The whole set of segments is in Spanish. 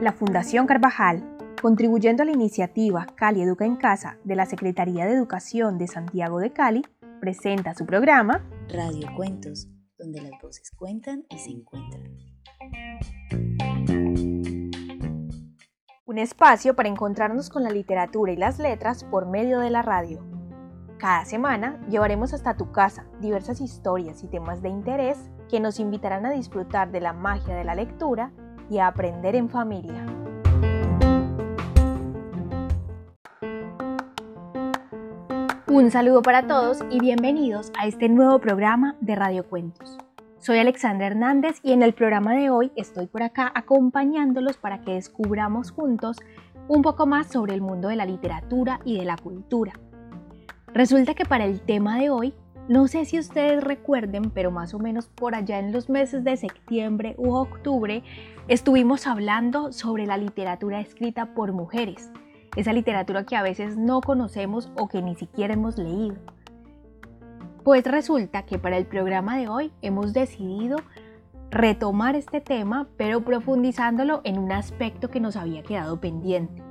La Fundación Carvajal, contribuyendo a la iniciativa Cali Educa en Casa de la Secretaría de Educación de Santiago de Cali, presenta su programa Radio Cuentos, donde las voces cuentan y se encuentran. Un espacio para encontrarnos con la literatura y las letras por medio de la radio. Cada semana llevaremos hasta tu casa diversas historias y temas de interés que nos invitarán a disfrutar de la magia de la lectura y a aprender en familia. Un saludo para todos y bienvenidos a este nuevo programa de Radio Cuentos. Soy Alexandra Hernández y en el programa de hoy estoy por acá acompañándolos para que descubramos juntos un poco más sobre el mundo de la literatura y de la cultura. Resulta que para el tema de hoy no sé si ustedes recuerden, pero más o menos por allá en los meses de septiembre u octubre estuvimos hablando sobre la literatura escrita por mujeres, esa literatura que a veces no conocemos o que ni siquiera hemos leído. Pues resulta que para el programa de hoy hemos decidido retomar este tema, pero profundizándolo en un aspecto que nos había quedado pendiente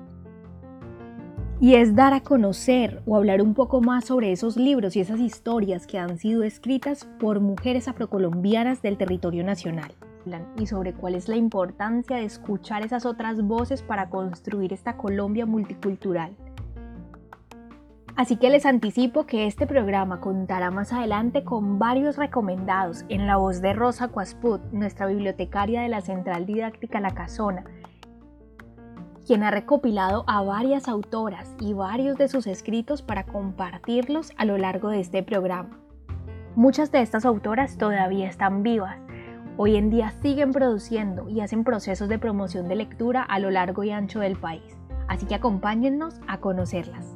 y es dar a conocer o hablar un poco más sobre esos libros y esas historias que han sido escritas por mujeres afrocolombianas del territorio nacional y sobre cuál es la importancia de escuchar esas otras voces para construir esta Colombia multicultural. Así que les anticipo que este programa contará más adelante con varios recomendados en la voz de Rosa Cuasput, nuestra bibliotecaria de la Central Didáctica La Casona, quien ha recopilado a varias autoras y varios de sus escritos para compartirlos a lo largo de este programa. Muchas de estas autoras todavía están vivas. Hoy en día siguen produciendo y hacen procesos de promoción de lectura a lo largo y ancho del país. Así que acompáñennos a conocerlas.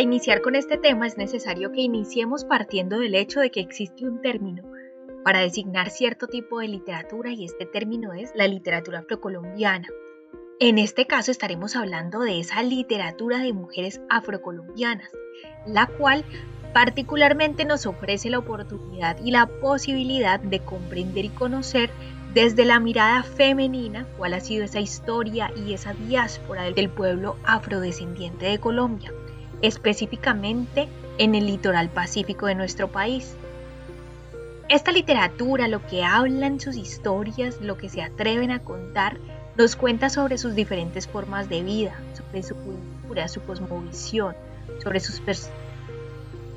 Para iniciar con este tema es necesario que iniciemos partiendo del hecho de que existe un término para designar cierto tipo de literatura y este término es la literatura afrocolombiana. En este caso estaremos hablando de esa literatura de mujeres afrocolombianas, la cual particularmente nos ofrece la oportunidad y la posibilidad de comprender y conocer desde la mirada femenina cuál ha sido esa historia y esa diáspora del pueblo afrodescendiente de Colombia específicamente en el litoral pacífico de nuestro país. Esta literatura, lo que hablan sus historias, lo que se atreven a contar, nos cuenta sobre sus diferentes formas de vida, sobre su cultura, su cosmovisión, sobre, sus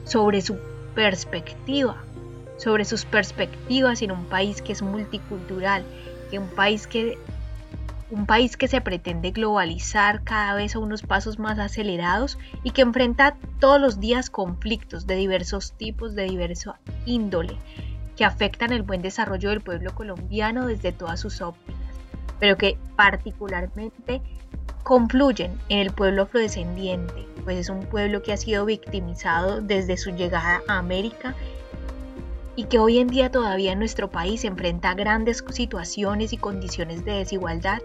sobre su perspectiva, sobre sus perspectivas en un país que es multicultural, que un país que un país que se pretende globalizar cada vez a unos pasos más acelerados y que enfrenta todos los días conflictos de diversos tipos, de diverso índole, que afectan el buen desarrollo del pueblo colombiano desde todas sus ópticas, pero que particularmente confluyen en el pueblo afrodescendiente, pues es un pueblo que ha sido victimizado desde su llegada a América y que hoy en día todavía en nuestro país enfrenta grandes situaciones y condiciones de desigualdad.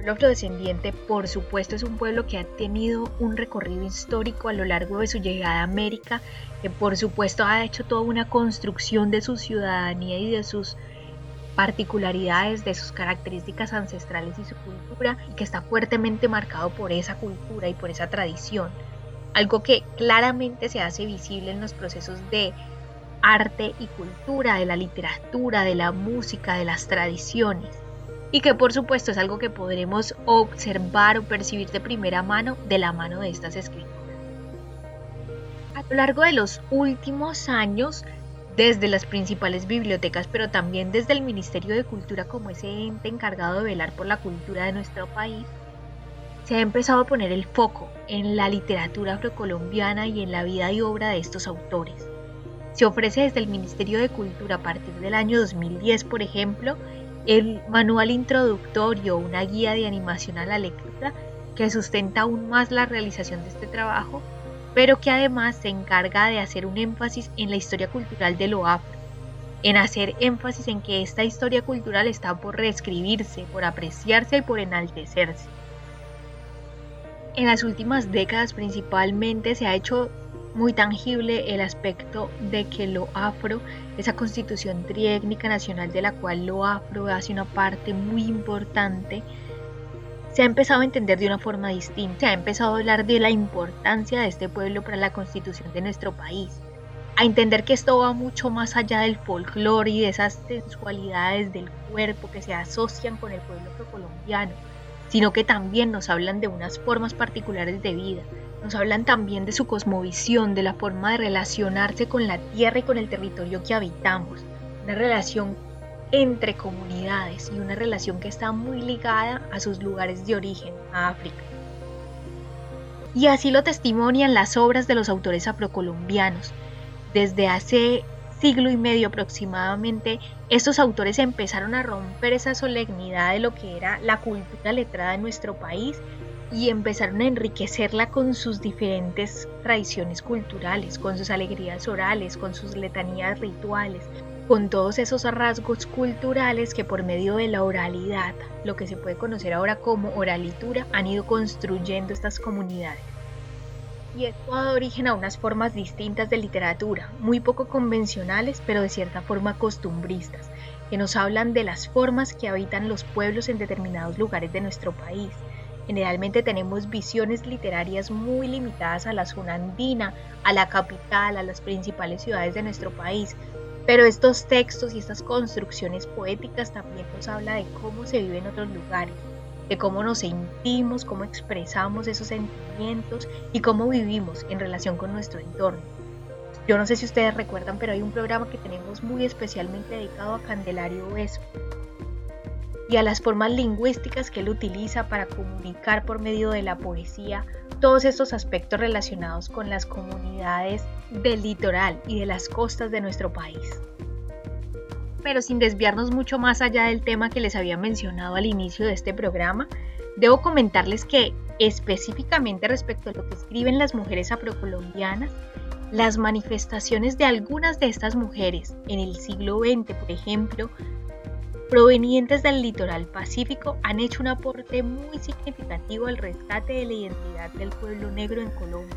Pueblo afrodescendiente, por supuesto, es un pueblo que ha tenido un recorrido histórico a lo largo de su llegada a América, que por supuesto ha hecho toda una construcción de su ciudadanía y de sus particularidades, de sus características ancestrales y su cultura, y que está fuertemente marcado por esa cultura y por esa tradición. Algo que claramente se hace visible en los procesos de arte y cultura, de la literatura, de la música, de las tradiciones. Y que por supuesto es algo que podremos observar o percibir de primera mano de la mano de estas escrituras. A lo largo de los últimos años, desde las principales bibliotecas, pero también desde el Ministerio de Cultura como ese ente encargado de velar por la cultura de nuestro país, se ha empezado a poner el foco en la literatura afrocolombiana y en la vida y obra de estos autores. Se ofrece desde el Ministerio de Cultura a partir del año 2010, por ejemplo, el manual introductorio, una guía de animación a la lectura que sustenta aún más la realización de este trabajo, pero que además se encarga de hacer un énfasis en la historia cultural de lo afro, en hacer énfasis en que esta historia cultural está por reescribirse, por apreciarse y por enaltecerse. En las últimas décadas principalmente se ha hecho muy tangible el aspecto de que lo afro, esa constitución triétnica nacional de la cual lo afro hace una parte muy importante, se ha empezado a entender de una forma distinta, se ha empezado a hablar de la importancia de este pueblo para la constitución de nuestro país, a entender que esto va mucho más allá del folclore y de esas sensualidades del cuerpo que se asocian con el pueblo colombiano, sino que también nos hablan de unas formas particulares de vida, nos hablan también de su cosmovisión, de la forma de relacionarse con la tierra y con el territorio que habitamos, una relación entre comunidades y una relación que está muy ligada a sus lugares de origen, a África. Y así lo testimonian las obras de los autores afrocolombianos. Desde hace siglo y medio aproximadamente, estos autores empezaron a romper esa solemnidad de lo que era la cultura letrada en nuestro país y empezaron a enriquecerla con sus diferentes tradiciones culturales, con sus alegrías orales, con sus letanías rituales, con todos esos rasgos culturales que por medio de la oralidad, lo que se puede conocer ahora como oralitura, han ido construyendo estas comunidades. Y esto ha dado origen a unas formas distintas de literatura, muy poco convencionales, pero de cierta forma costumbristas, que nos hablan de las formas que habitan los pueblos en determinados lugares de nuestro país, Generalmente tenemos visiones literarias muy limitadas a la zona andina, a la capital, a las principales ciudades de nuestro país, pero estos textos y estas construcciones poéticas también nos habla de cómo se vive en otros lugares, de cómo nos sentimos, cómo expresamos esos sentimientos y cómo vivimos en relación con nuestro entorno. Yo no sé si ustedes recuerdan, pero hay un programa que tenemos muy especialmente dedicado a Candelario Beso y a las formas lingüísticas que él utiliza para comunicar por medio de la poesía todos estos aspectos relacionados con las comunidades del litoral y de las costas de nuestro país. Pero sin desviarnos mucho más allá del tema que les había mencionado al inicio de este programa, debo comentarles que específicamente respecto a lo que escriben las mujeres afrocolombianas, las manifestaciones de algunas de estas mujeres en el siglo XX, por ejemplo, provenientes del litoral pacífico han hecho un aporte muy significativo al rescate de la identidad del pueblo negro en Colombia,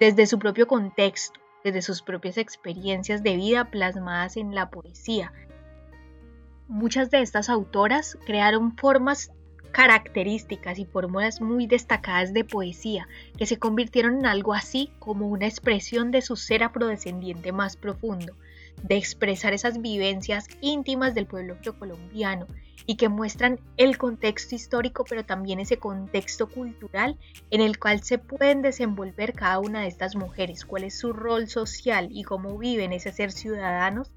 desde su propio contexto, desde sus propias experiencias de vida plasmadas en la poesía. Muchas de estas autoras crearon formas características y fórmulas muy destacadas de poesía que se convirtieron en algo así como una expresión de su ser afrodescendiente más profundo, de expresar esas vivencias íntimas del pueblo colombiano y que muestran el contexto histórico, pero también ese contexto cultural en el cual se pueden desenvolver cada una de estas mujeres, cuál es su rol social y cómo viven ese ser ciudadanos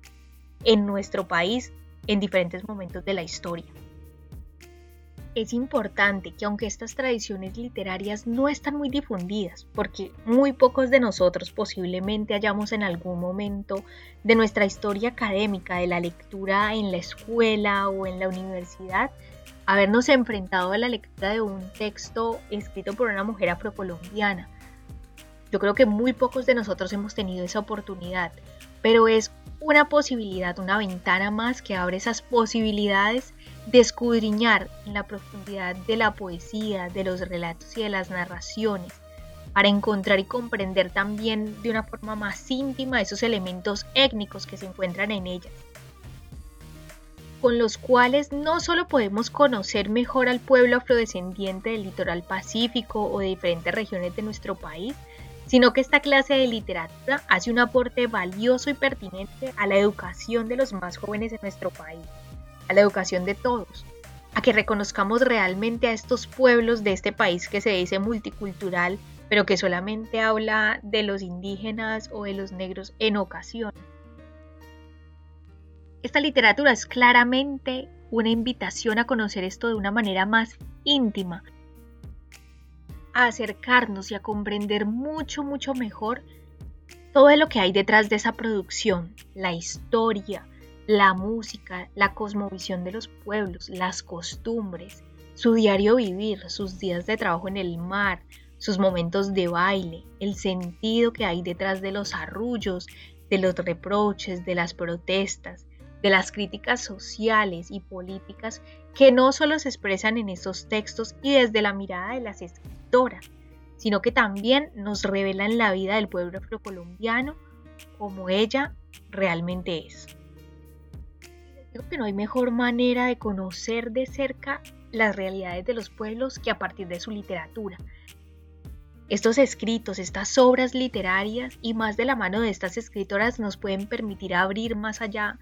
en nuestro país en diferentes momentos de la historia. Es importante que aunque estas tradiciones literarias no están muy difundidas, porque muy pocos de nosotros posiblemente hayamos en algún momento de nuestra historia académica, de la lectura en la escuela o en la universidad, habernos enfrentado a la lectura de un texto escrito por una mujer afrocolombiana. Yo creo que muy pocos de nosotros hemos tenido esa oportunidad, pero es una posibilidad, una ventana más que abre esas posibilidades de escudriñar en la profundidad de la poesía, de los relatos y de las narraciones, para encontrar y comprender también de una forma más íntima esos elementos étnicos que se encuentran en ellas, con los cuales no solo podemos conocer mejor al pueblo afrodescendiente del litoral pacífico o de diferentes regiones de nuestro país, sino que esta clase de literatura hace un aporte valioso y pertinente a la educación de los más jóvenes en nuestro país, a la educación de todos, a que reconozcamos realmente a estos pueblos de este país que se dice multicultural, pero que solamente habla de los indígenas o de los negros en ocasión. Esta literatura es claramente una invitación a conocer esto de una manera más íntima, a acercarnos y a comprender mucho, mucho mejor todo lo que hay detrás de esa producción, la historia, la música, la cosmovisión de los pueblos, las costumbres, su diario vivir, sus días de trabajo en el mar, sus momentos de baile, el sentido que hay detrás de los arrullos, de los reproches, de las protestas, de las críticas sociales y políticas que no solo se expresan en esos textos y desde la mirada de las escritoras, sino que también nos revelan la vida del pueblo afrocolombiano como ella realmente es. Creo que no hay mejor manera de conocer de cerca las realidades de los pueblos que a partir de su literatura. Estos escritos, estas obras literarias y más de la mano de estas escritoras nos pueden permitir abrir más allá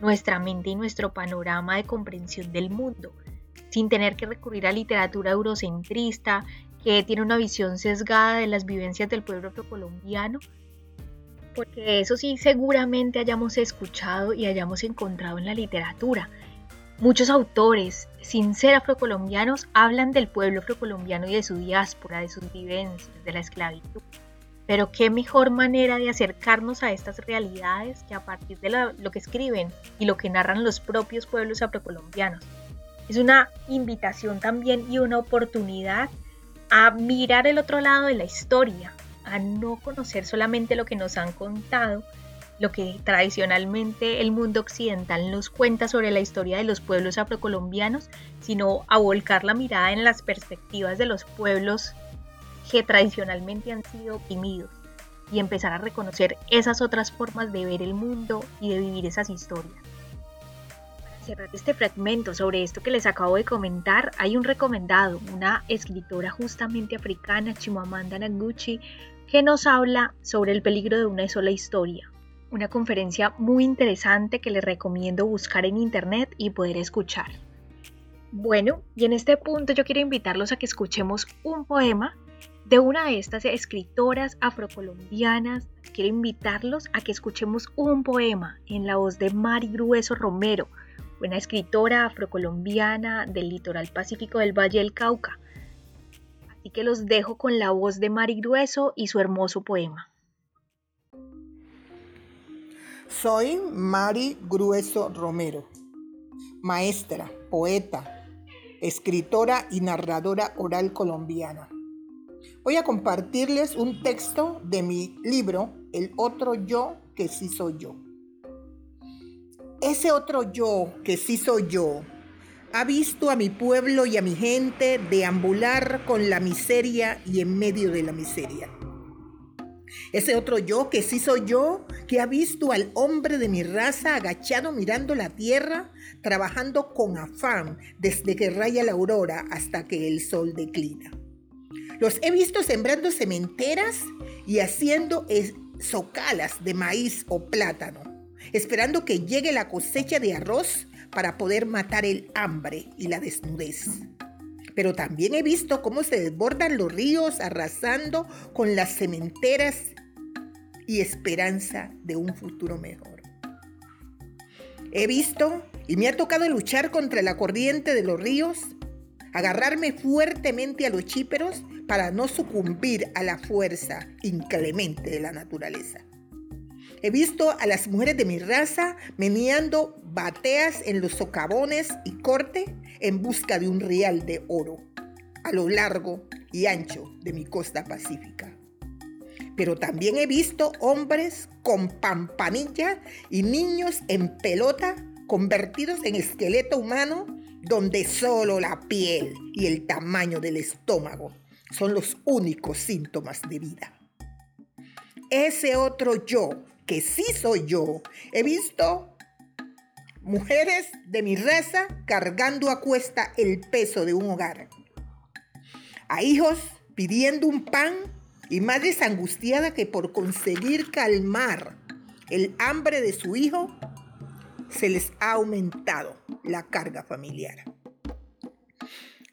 nuestra mente y nuestro panorama de comprensión del mundo, sin tener que recurrir a literatura eurocentrista que tiene una visión sesgada de las vivencias del pueblo afrocolombiano, porque eso sí seguramente hayamos escuchado y hayamos encontrado en la literatura. Muchos autores, sin ser afrocolombianos, hablan del pueblo afrocolombiano y de su diáspora, de sus vivencias, de la esclavitud. Pero qué mejor manera de acercarnos a estas realidades que a partir de lo, que escriben y lo que narran los propios pueblos afrocolombianos. Es una invitación también y una oportunidad a mirar el otro lado de la historia, a no conocer solamente lo que nos han contado, lo que tradicionalmente el mundo occidental nos cuenta sobre la historia de los pueblos afrocolombianos, sino a volcar la mirada en las perspectivas de los pueblos que tradicionalmente han sido oprimidos y empezar a reconocer esas otras formas de ver el mundo y de vivir esas historias. Cerrar este fragmento sobre esto que les acabo de comentar, hay un recomendado, una escritora justamente africana, Chimamanda Ngozi, que nos habla sobre el peligro de una sola historia, una conferencia muy interesante que les recomiendo buscar en internet y poder escuchar. Bueno, y en este punto yo quiero invitarlos a que escuchemos un poema de una de estas escritoras afrocolombianas. Quiero invitarlos a que escuchemos un poema en la voz de Mari Grueso Romero, una escritora afrocolombiana del litoral pacífico del Valle del Cauca. Así que los dejo con la voz de Mari Grueso y su hermoso poema. Soy Mari Grueso Romero, maestra, poeta, escritora y narradora oral colombiana. Voy a compartirles un texto de mi libro, El otro yo que sí soy yo. Ese otro yo que sí soy yo ha visto a mi pueblo y a mi gente deambular con la miseria y en medio de la miseria ese otro yo que sí soy yo, que ha visto al hombre de mi raza agachado mirando la tierra, trabajando con afán desde que raya la aurora hasta que el sol declina. Los he visto sembrando cementeras y haciendo socalas de maíz o plátano, esperando que llegue la cosecha de arroz para poder matar el hambre y la desnudez pero también he visto cómo se desbordan los ríos arrasando con las cementeras y esperanza de un futuro mejor. He visto y me ha tocado luchar contra la corriente de los ríos, agarrarme fuertemente a los chíperos para no sucumbir a la fuerza inclemente de la naturaleza. He visto a las mujeres de mi raza meneando bateas en los socavones y corte en busca de un real de oro a lo largo y ancho de mi costa pacífica. Pero también he visto hombres con pampanilla y niños en pelota convertidos en esqueleto humano donde solo la piel y el tamaño del estómago son los únicos síntomas de vida. Ese otro yo, que sí soy yo, he visto mujeres de mi raza cargando a cuesta el peso de un hogar, a hijos pidiendo un pan y madres angustiadas que por conseguir calmar el hambre de su hijo, se les ha aumentado la carga familiar.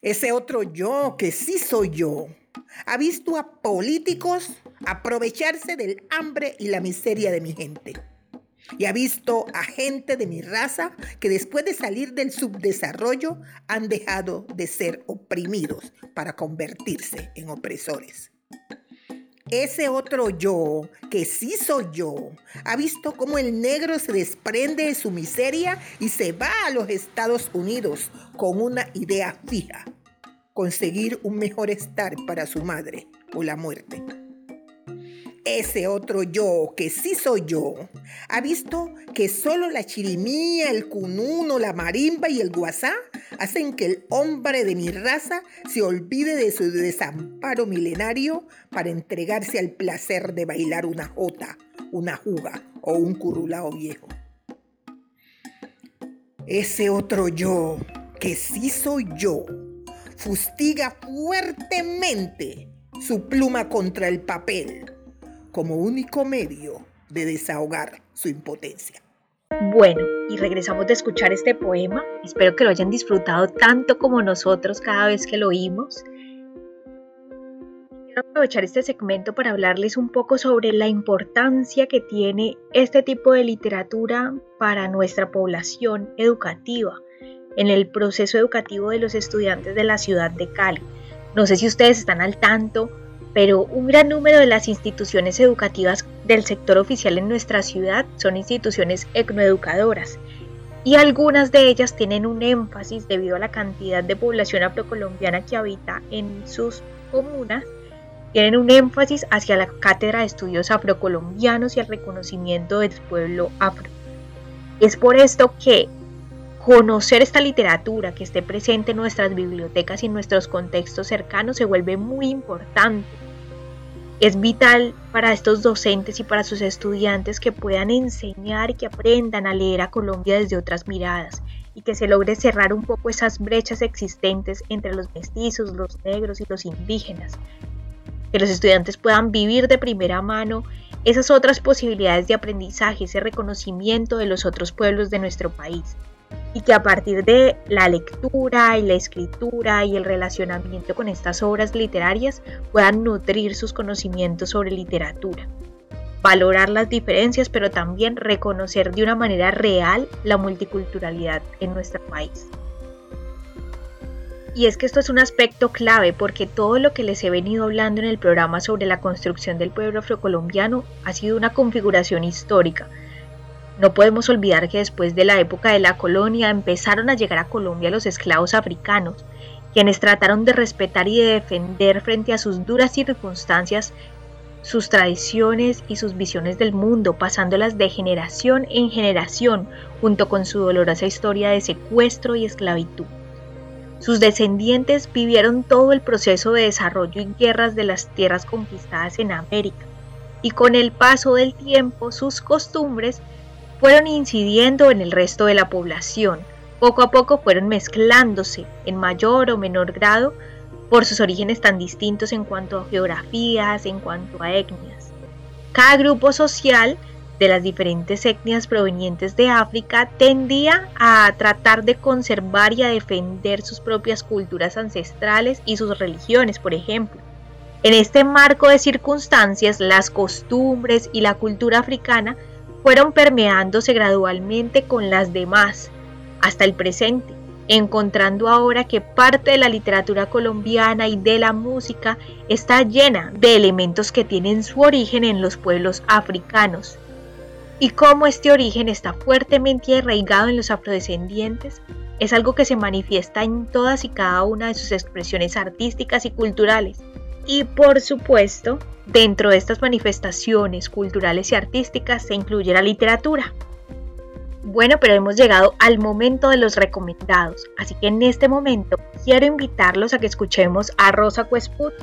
Ese otro yo, que sí soy yo, ha visto a políticos aprovecharse del hambre y la miseria de mi gente y ha visto a gente de mi raza que después de salir del subdesarrollo han dejado de ser oprimidos para convertirse en opresores. Ese otro yo, que sí soy yo, ha visto cómo el negro se desprende de su miseria y se va a los Estados Unidos con una idea fija, conseguir un mejor estar para su madre o la muerte ese otro yo, que sí soy yo, ha visto que solo la chirimía, el cununo, la marimba y el guasá hacen que el hombre de mi raza se olvide de su desamparo milenario para entregarse al placer de bailar una jota, una juga o un curulao viejo. Ese otro yo, que sí soy yo, fustiga fuertemente su pluma contra el papel como único medio de desahogar su impotencia. Bueno, y regresamos de escuchar este poema. Espero que lo hayan disfrutado tanto como nosotros cada vez que lo oímos. Quiero aprovechar este segmento para hablarles un poco sobre la importancia que tiene este tipo de literatura para nuestra población educativa en el proceso educativo de los estudiantes de la ciudad de Cali. No sé si ustedes están al tanto, pero un gran número de las instituciones educativas del sector oficial en nuestra ciudad son instituciones etnoeducadoras y algunas de ellas tienen un énfasis debido a la cantidad de población afrocolombiana que habita en sus comunas, tienen un énfasis hacia la cátedra de estudios afrocolombianos y el reconocimiento del pueblo afro. Es por esto que conocer esta literatura que esté presente en nuestras bibliotecas y en nuestros contextos cercanos se vuelve muy importante. Es vital para estos docentes y para sus estudiantes que puedan enseñar y que aprendan a leer a Colombia desde otras miradas y que se logre cerrar un poco esas brechas existentes entre los mestizos, los negros y los indígenas. Que los estudiantes puedan vivir de primera mano esas otras posibilidades de aprendizaje, ese reconocimiento de los otros pueblos de nuestro país y que a partir de la lectura y la escritura y el relacionamiento con estas obras literarias puedan nutrir sus conocimientos sobre literatura. Valorar las diferencias, pero también reconocer de una manera real la multiculturalidad en nuestro país. Y es que esto es un aspecto clave porque todo lo que les he venido hablando en el programa sobre la construcción del pueblo afrocolombiano ha sido una configuración histórica, no podemos olvidar que después de la época de la colonia empezaron a llegar a Colombia los esclavos africanos, quienes trataron de respetar y de defender frente a sus duras circunstancias sus tradiciones y sus visiones del mundo, pasándolas de generación en generación, junto con su dolorosa historia de secuestro y esclavitud. Sus descendientes vivieron todo el proceso de desarrollo y guerras de las tierras conquistadas en América, y con el paso del tiempo sus costumbres fueron incidiendo en el resto de la población. Poco a poco fueron mezclándose, en mayor o menor grado, por sus orígenes tan distintos en cuanto a geografías, en cuanto a etnias. Cada grupo social de las diferentes etnias provenientes de África tendía a tratar de conservar y a defender sus propias culturas ancestrales y sus religiones, por ejemplo. En este marco de circunstancias, las costumbres y la cultura africana fueron permeándose gradualmente con las demás hasta el presente, encontrando ahora que parte de la literatura colombiana y de la música está llena de elementos que tienen su origen en los pueblos africanos. Y cómo este origen está fuertemente arraigado en los afrodescendientes es algo que se manifiesta en todas y cada una de sus expresiones artísticas y culturales. Y por supuesto, Dentro de estas manifestaciones culturales y artísticas se incluye la literatura. Bueno, pero hemos llegado al momento de los recomendados, así que en este momento quiero invitarlos a que escuchemos a Rosa Cuesput,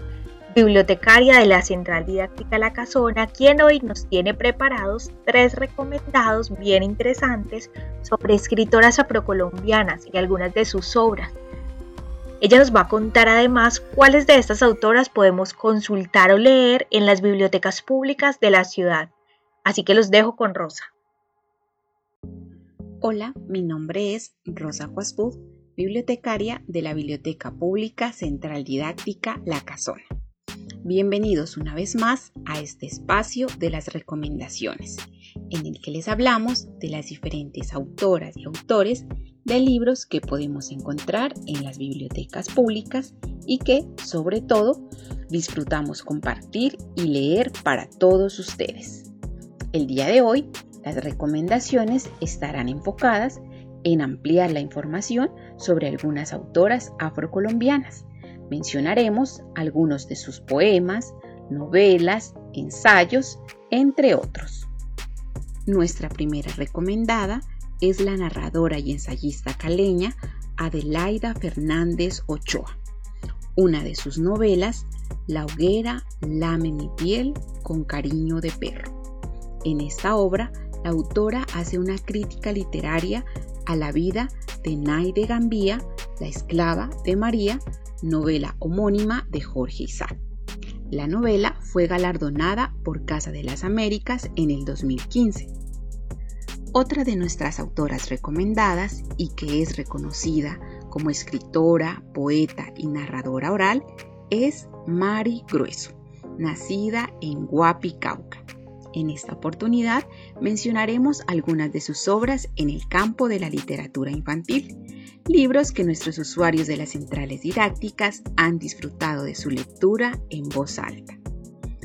bibliotecaria de la Central Didáctica La Casona, quien hoy nos tiene preparados tres recomendados bien interesantes sobre escritoras afrocolombianas y algunas de sus obras ella nos va a contar además cuáles de estas autoras podemos consultar o leer en las bibliotecas públicas de la ciudad. Así que los dejo con Rosa. Hola, mi nombre es Rosa Juaspud, bibliotecaria de la Biblioteca Pública Central Didáctica La Casona. Bienvenidos una vez más a este espacio de las recomendaciones, en el que les hablamos de las diferentes autoras y autores de libros que podemos encontrar en las bibliotecas públicas y que, sobre todo, disfrutamos compartir y leer para todos ustedes. El día de hoy, las recomendaciones estarán enfocadas en ampliar la información sobre algunas autoras afrocolombianas. Mencionaremos algunos de sus poemas, novelas, ensayos, entre otros. Nuestra primera recomendada es la narradora y ensayista caleña Adelaida Fernández Ochoa. Una de sus novelas, La hoguera lame mi piel con cariño de perro. En esta obra, la autora hace una crítica literaria a la vida de Naide Gambía, la esclava de María, novela homónima de Jorge Isaac. La novela fue galardonada por Casa de las Américas en el 2015. Otra de nuestras autoras recomendadas y que es reconocida como escritora, poeta y narradora oral es Mari Grueso, nacida en Guapi, Cauca. En esta oportunidad mencionaremos algunas de sus obras en el campo de la literatura infantil, libros que nuestros usuarios de las centrales didácticas han disfrutado de su lectura en voz alta.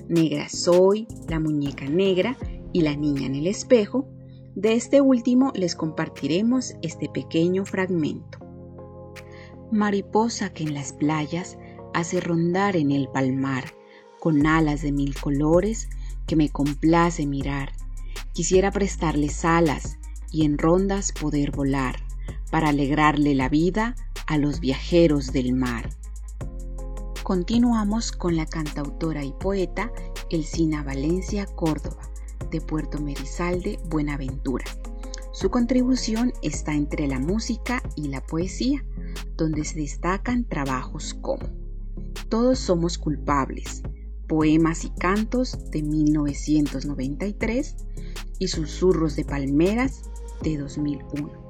Negra Soy, La Muñeca Negra y La Niña en el Espejo, de este último les compartiremos este pequeño fragmento. Mariposa que en las playas hace rondar en el palmar, con alas de mil colores, que me complace mirar. Quisiera prestarles alas y en rondas poder volar, para alegrarle la vida a los viajeros del mar. Continuamos con la cantautora y poeta Elcina Valencia Córdoba, de Puerto Merizalde, Buenaventura. Su contribución está entre la música y la poesía, donde se destacan trabajos como Todos somos culpables, Poemas y Cantos de 1993 y Susurros de Palmeras de 2001.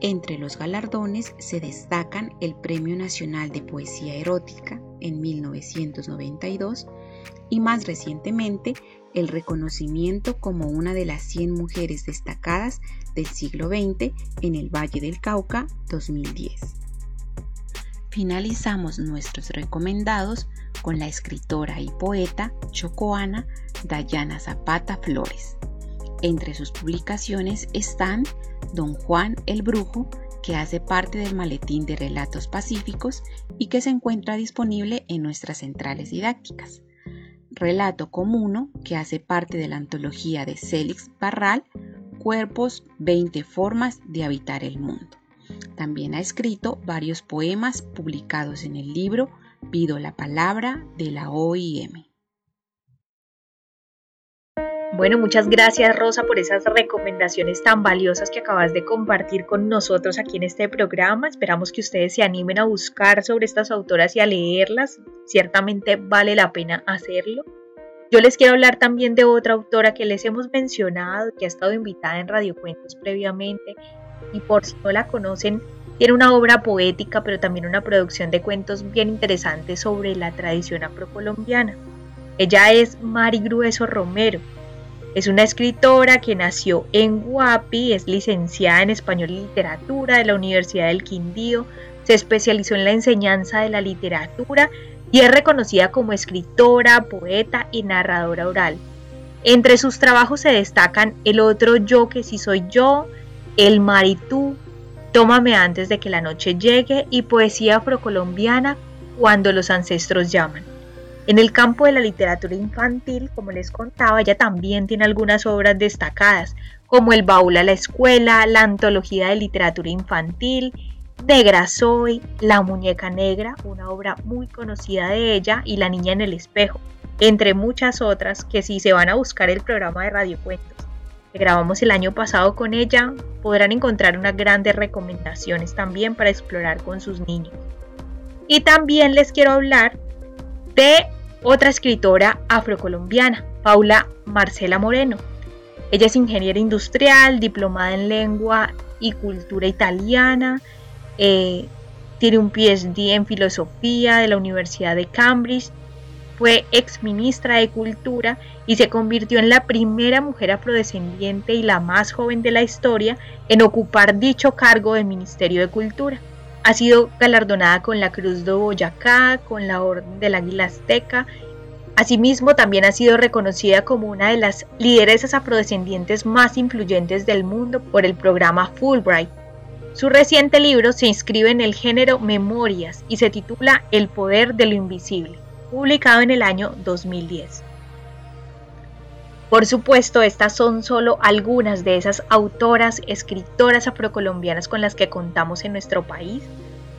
Entre los galardones se destacan el Premio Nacional de Poesía Erótica en 1992 y más recientemente el reconocimiento como una de las 100 mujeres destacadas del siglo XX en el Valle del Cauca 2010. Finalizamos nuestros recomendados con la escritora y poeta chocoana Dayana Zapata Flores. Entre sus publicaciones están Don Juan el Brujo, que hace parte del maletín de relatos pacíficos y que se encuentra disponible en nuestras centrales didácticas. Relato Comuno, que hace parte de la antología de Célix Barral, Cuerpos, 20 formas de habitar el mundo. También ha escrito varios poemas publicados en el libro Pido la palabra de la OIM. Bueno, muchas gracias Rosa por esas recomendaciones tan valiosas que acabas de compartir con nosotros aquí en este programa. Esperamos que ustedes se animen a buscar sobre estas autoras y a leerlas. Ciertamente vale la pena hacerlo. Yo les quiero hablar también de otra autora que les hemos mencionado, que ha estado invitada en Radio Cuentos previamente y por si no la conocen, tiene una obra poética, pero también una producción de cuentos bien interesantes sobre la tradición afrocolombiana. Ella es Mari Grueso Romero. Es una escritora que nació en Guapi, es licenciada en Español y Literatura de la Universidad del Quindío, se especializó en la enseñanza de la literatura y es reconocida como escritora, poeta y narradora oral. Entre sus trabajos se destacan El otro yo que sí soy yo, El Maritú, Tómame antes de que la noche llegue y poesía afrocolombiana cuando los ancestros llaman. En el campo de la literatura infantil, como les contaba, ella también tiene algunas obras destacadas, como El baúl a la escuela, la antología de literatura infantil, Negra Soy, La muñeca negra, una obra muy conocida de ella, y La niña en el espejo, entre muchas otras que si se van a buscar el programa de Radio Cuentos que grabamos el año pasado con ella, podrán encontrar unas grandes recomendaciones también para explorar con sus niños. Y también les quiero hablar de otra escritora afrocolombiana, Paula Marcela Moreno. Ella es ingeniera industrial, diplomada en lengua y cultura italiana, eh, tiene un PhD en filosofía de la Universidad de Cambridge fue ex ministra de Cultura y se convirtió en la primera mujer afrodescendiente y la más joven de la historia en ocupar dicho cargo del Ministerio de Cultura. Ha sido galardonada con la Cruz de Boyacá, con la Orden del Águila Azteca. Asimismo, también ha sido reconocida como una de las lideresas afrodescendientes más influyentes del mundo por el programa Fulbright. Su reciente libro se inscribe en el género Memorias y se titula El poder de lo invisible publicado en el año 2010. Por supuesto, estas son solo algunas de esas autoras, escritoras afrocolombianas con las que contamos en nuestro país.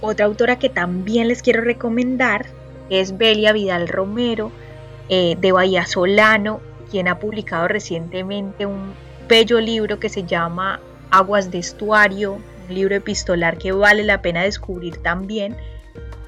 Otra autora que también les quiero recomendar es Belia Vidal Romero, eh, de Bahía Solano, quien ha publicado recientemente un bello libro que se llama Aguas de Estuario, un libro epistolar que vale la pena descubrir también.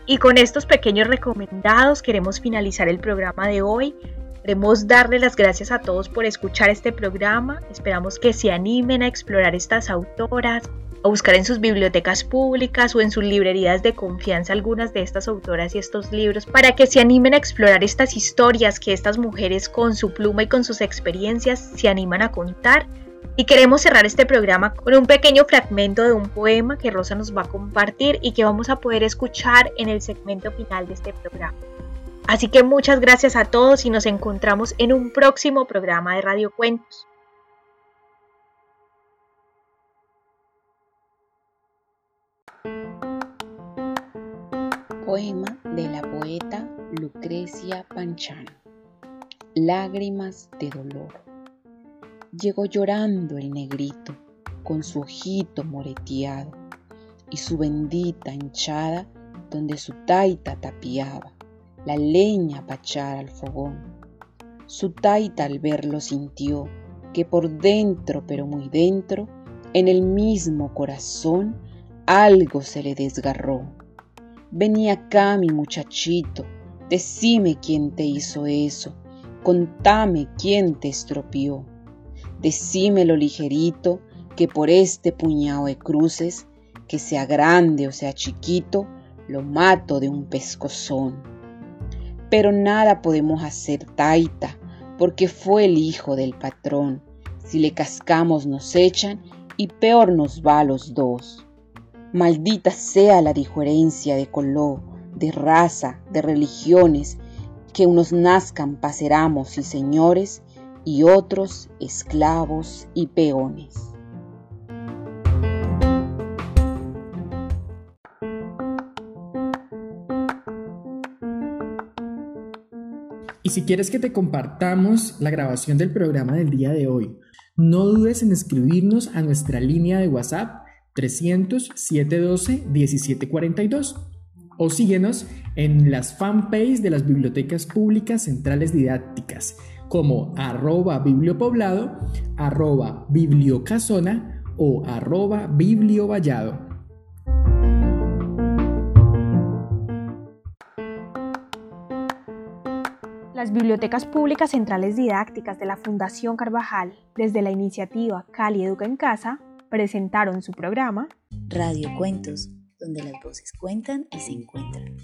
Y con estos pequeños recomendados queremos finalizar el programa de hoy. Queremos darle las gracias a todos por escuchar este programa. Esperamos que se animen a explorar estas autoras, a buscar en sus bibliotecas públicas o en sus librerías de confianza algunas de estas autoras y estos libros para que se animen a explorar estas historias que estas mujeres con su pluma y con sus experiencias se animan a contar. Y queremos cerrar este programa con un pequeño fragmento de un poema que Rosa nos va a compartir y que vamos a poder escuchar en el segmento final de este programa. Así que muchas gracias a todos y nos encontramos en un próximo programa de Radio Cuentos. Poema de la poeta Lucrecia Panchano. Lágrimas de dolor. Llegó llorando el negrito con su ojito moreteado y su bendita hinchada donde su taita tapiaba la leña pachar al fogón. Su taita al verlo sintió que por dentro, pero muy dentro, en el mismo corazón, algo se le desgarró Vení acá, mi muchachito, decime quién te hizo eso, contame quién te estropeó. Decímelo ligerito, que por este puñado de cruces, que sea grande o sea chiquito, lo mato de un pescozón. Pero nada podemos hacer, taita, porque fue el hijo del patrón. Si le cascamos nos echan y peor nos va a los dos. Maldita sea la diferencia de color, de raza, de religiones, que unos nazcan paseramos y señores y otros esclavos y peones. Y si quieres que te compartamos la grabación del programa del día de hoy, no dudes en escribirnos a nuestra línea de WhatsApp 300-712-1742 o síguenos en las fanpages de las bibliotecas públicas centrales didácticas como arroba bibliopoblado, arroba bibliocasona o arroba bibliovallado. Las bibliotecas públicas centrales didácticas de la Fundación Carvajal, desde la iniciativa Cali Educa en Casa, presentaron su programa Radio Cuentos, donde las voces cuentan y se encuentran.